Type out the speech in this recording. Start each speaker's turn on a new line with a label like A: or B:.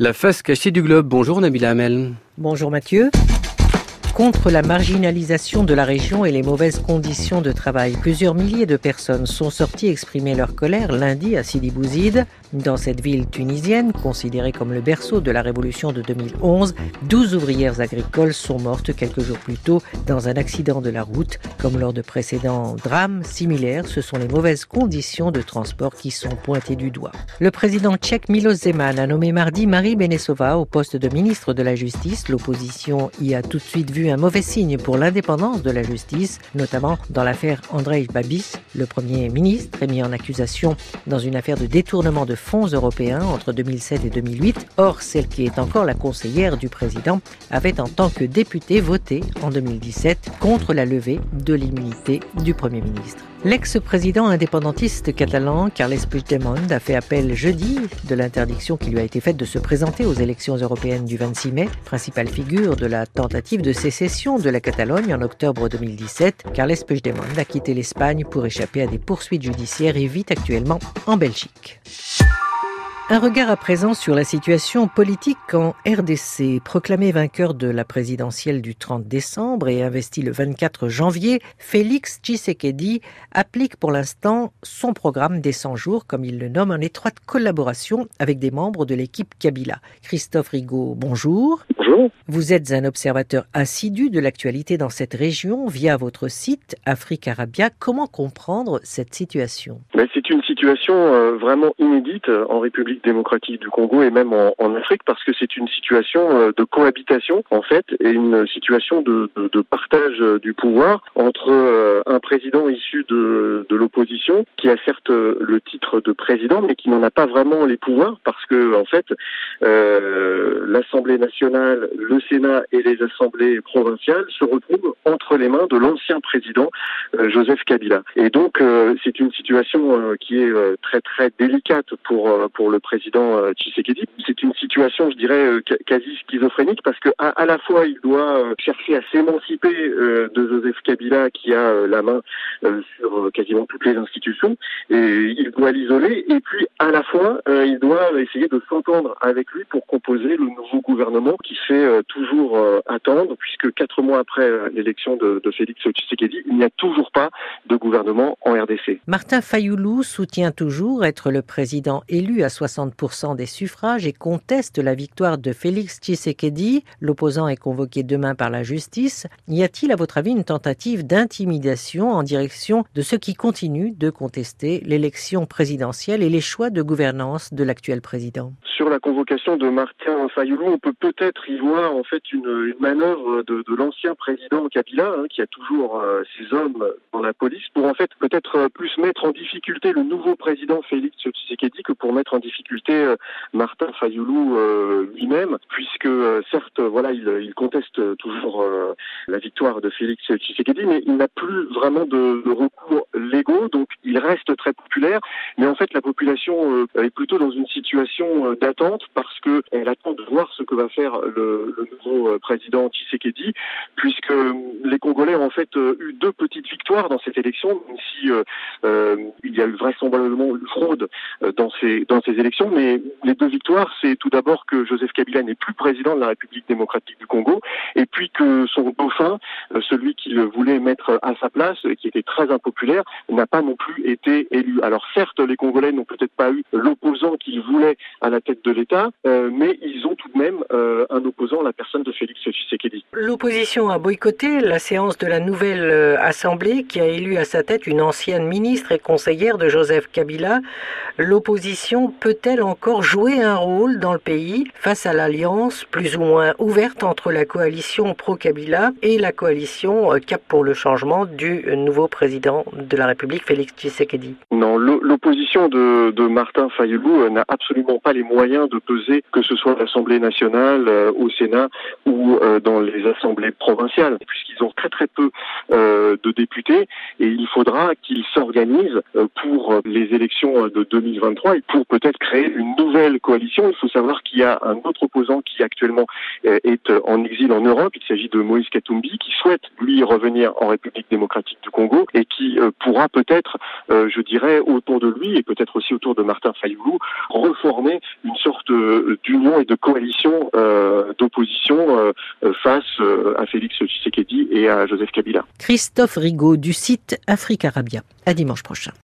A: La face cachée du globe. Bonjour Nabila Hamel.
B: Bonjour Mathieu contre la marginalisation de la région et les mauvaises conditions de travail. Plusieurs milliers de personnes sont sorties exprimer leur colère lundi à Sidi Bouzid. Dans cette ville tunisienne, considérée comme le berceau de la révolution de 2011, 12 ouvrières agricoles sont mortes quelques jours plus tôt dans un accident de la route. Comme lors de précédents drames similaires, ce sont les mauvaises conditions de transport qui sont pointées du doigt. Le président tchèque Milos Zeman a nommé mardi Marie Benesova au poste de ministre de la Justice. L'opposition y a tout de suite vu un mauvais signe pour l'indépendance de la justice, notamment dans l'affaire Andrei Babis. Le premier ministre est mis en accusation dans une affaire de détournement de fonds européens entre 2007 et 2008. Or, celle qui est encore la conseillère du président avait en tant que députée voté en 2017 contre la levée de l'immunité du premier ministre. L'ex-président indépendantiste catalan Carles Puigdemont a fait appel jeudi de l'interdiction qui lui a été faite de se présenter aux élections européennes du 26 mai, principale figure de la tentative de sécession de la Catalogne en octobre 2017. Carles Puigdemont a quitté l'Espagne pour échapper à des poursuites judiciaires et vit actuellement en Belgique. Un regard à présent sur la situation politique en RDC. Proclamé vainqueur de la présidentielle du 30 décembre et investi le 24 janvier, Félix Tshisekedi applique pour l'instant son programme des 100 jours, comme il le nomme, en étroite collaboration avec des membres de l'équipe Kabila. Christophe Rigaud, bonjour.
C: Bonjour.
B: Vous êtes un observateur assidu de l'actualité dans cette région via votre site Afrique Arabia. Comment comprendre cette situation?
C: Ben, C'est une situation euh, vraiment inédite euh, en République démocratique du Congo et même en, Afrique parce que c'est une situation euh, de cohabitation en fait et une situation de, partage euh, du pouvoir entre euh, un président issu de, l'opposition qui a certes le titre de président mais qui n'en a pas vraiment les pouvoirs parce que en fait l'Assemblée nationale, le Sénat et les assemblées provinciales se retrouvent entre les mains de l'ancien président Joseph Kabila. Et donc c'est une situation qui est très très délicate pour pour le président euh, Tshisekedi. C'est une situation, je dirais, euh, quasi schizophrénique parce que à, la fois il doit euh, chercher à s'émanciper de Joseph Kabila qui a la main sur quasiment toutes les institutions et il doit l'isoler et puis à la fois il doit essayer de s'entendre avec lui pour composer le nouveau gouvernement qui fait toujours attendre puisque quatre mois après l'élection de, de Félix Tshisekedi, il n'y a toujours pas de gouvernement en RDC.
B: Martin Fayoulou soutient toujours être le président élu à 60 60% des suffrages et conteste la victoire de Félix Tshisekedi. L'opposant est convoqué demain par la justice. Y a-t-il, à votre avis, une tentative d'intimidation en direction de ceux qui continuent de contester l'élection présidentielle et les choix de gouvernance de l'actuel président?
C: Sur la convocation de Martin Fayoulou, on peut peut-être y voir en fait une, une manœuvre de, de l'ancien président Kabila, hein, qui a toujours euh, ses hommes dans la police, pour en fait peut-être euh, plus mettre en difficulté le nouveau président Félix Tshisekedi que pour mettre en difficulté euh, Martin Fayoulou euh, lui-même, puisque euh, certes, voilà, il, conteste toujours la victoire de Félix Tshisekedi, mais il n'a plus vraiment de, de, recours légaux, donc il reste très populaire. Mais en fait, la population est plutôt dans une situation d'attente parce que elle attend de voir ce que va faire le, nouveau président Tshisekedi, puisque les Congolais ont en fait eu deux petites victoires dans cette élection, même si euh, il y a eu vraisemblablement une fraude dans ces dans ces élections mais les deux victoires, c'est tout d'abord que Joseph Kabila n'est plus président de la République démocratique du Congo, et puis que son dauphin, euh, celui qu'il voulait mettre à sa place, qui était très impopulaire, n'a pas non plus été élu. Alors certes, les Congolais n'ont peut-être pas eu l'opposant qu'ils voulaient à la tête de l'État, euh, mais ils ont tout de même euh, un opposant, la personne de Félix Tshisekedi.
B: L'opposition a boycotté la séance de la nouvelle Assemblée qui a élu à sa tête une ancienne ministre et conseillère de Joseph Kabila. L'opposition peut peut-elle encore jouer un rôle dans le pays face à l'alliance plus ou moins ouverte entre la coalition pro-Kabila et la coalition euh, Cap pour le changement du nouveau président de la République, Félix Tshisekedi?
C: Non, l'opposition de, Martin Fayoulou euh, n'a absolument pas les moyens de peser, que ce soit à l'Assemblée nationale, au Sénat ou dans les assemblées provinciales, puisqu'ils ont très très peu de députés et il faudra qu'ils s'organisent pour les élections de 2023 et pour peut-être créer une nouvelle coalition. Il faut savoir qu'il y a un autre opposant qui actuellement est en exil en Europe. Il s'agit de Moïse Katumbi qui souhaite lui revenir en République démocratique du Congo et qui pourra peut-être, je dirais, autour de lui et peut-être aussi autour de Martin Fayoulou, reformer une sorte d'union et de coalition d'opposition face à Félix Tshisekedi et à Joseph Kabila.
B: Christophe Rigaud du site Afrique Arabia. À dimanche prochain.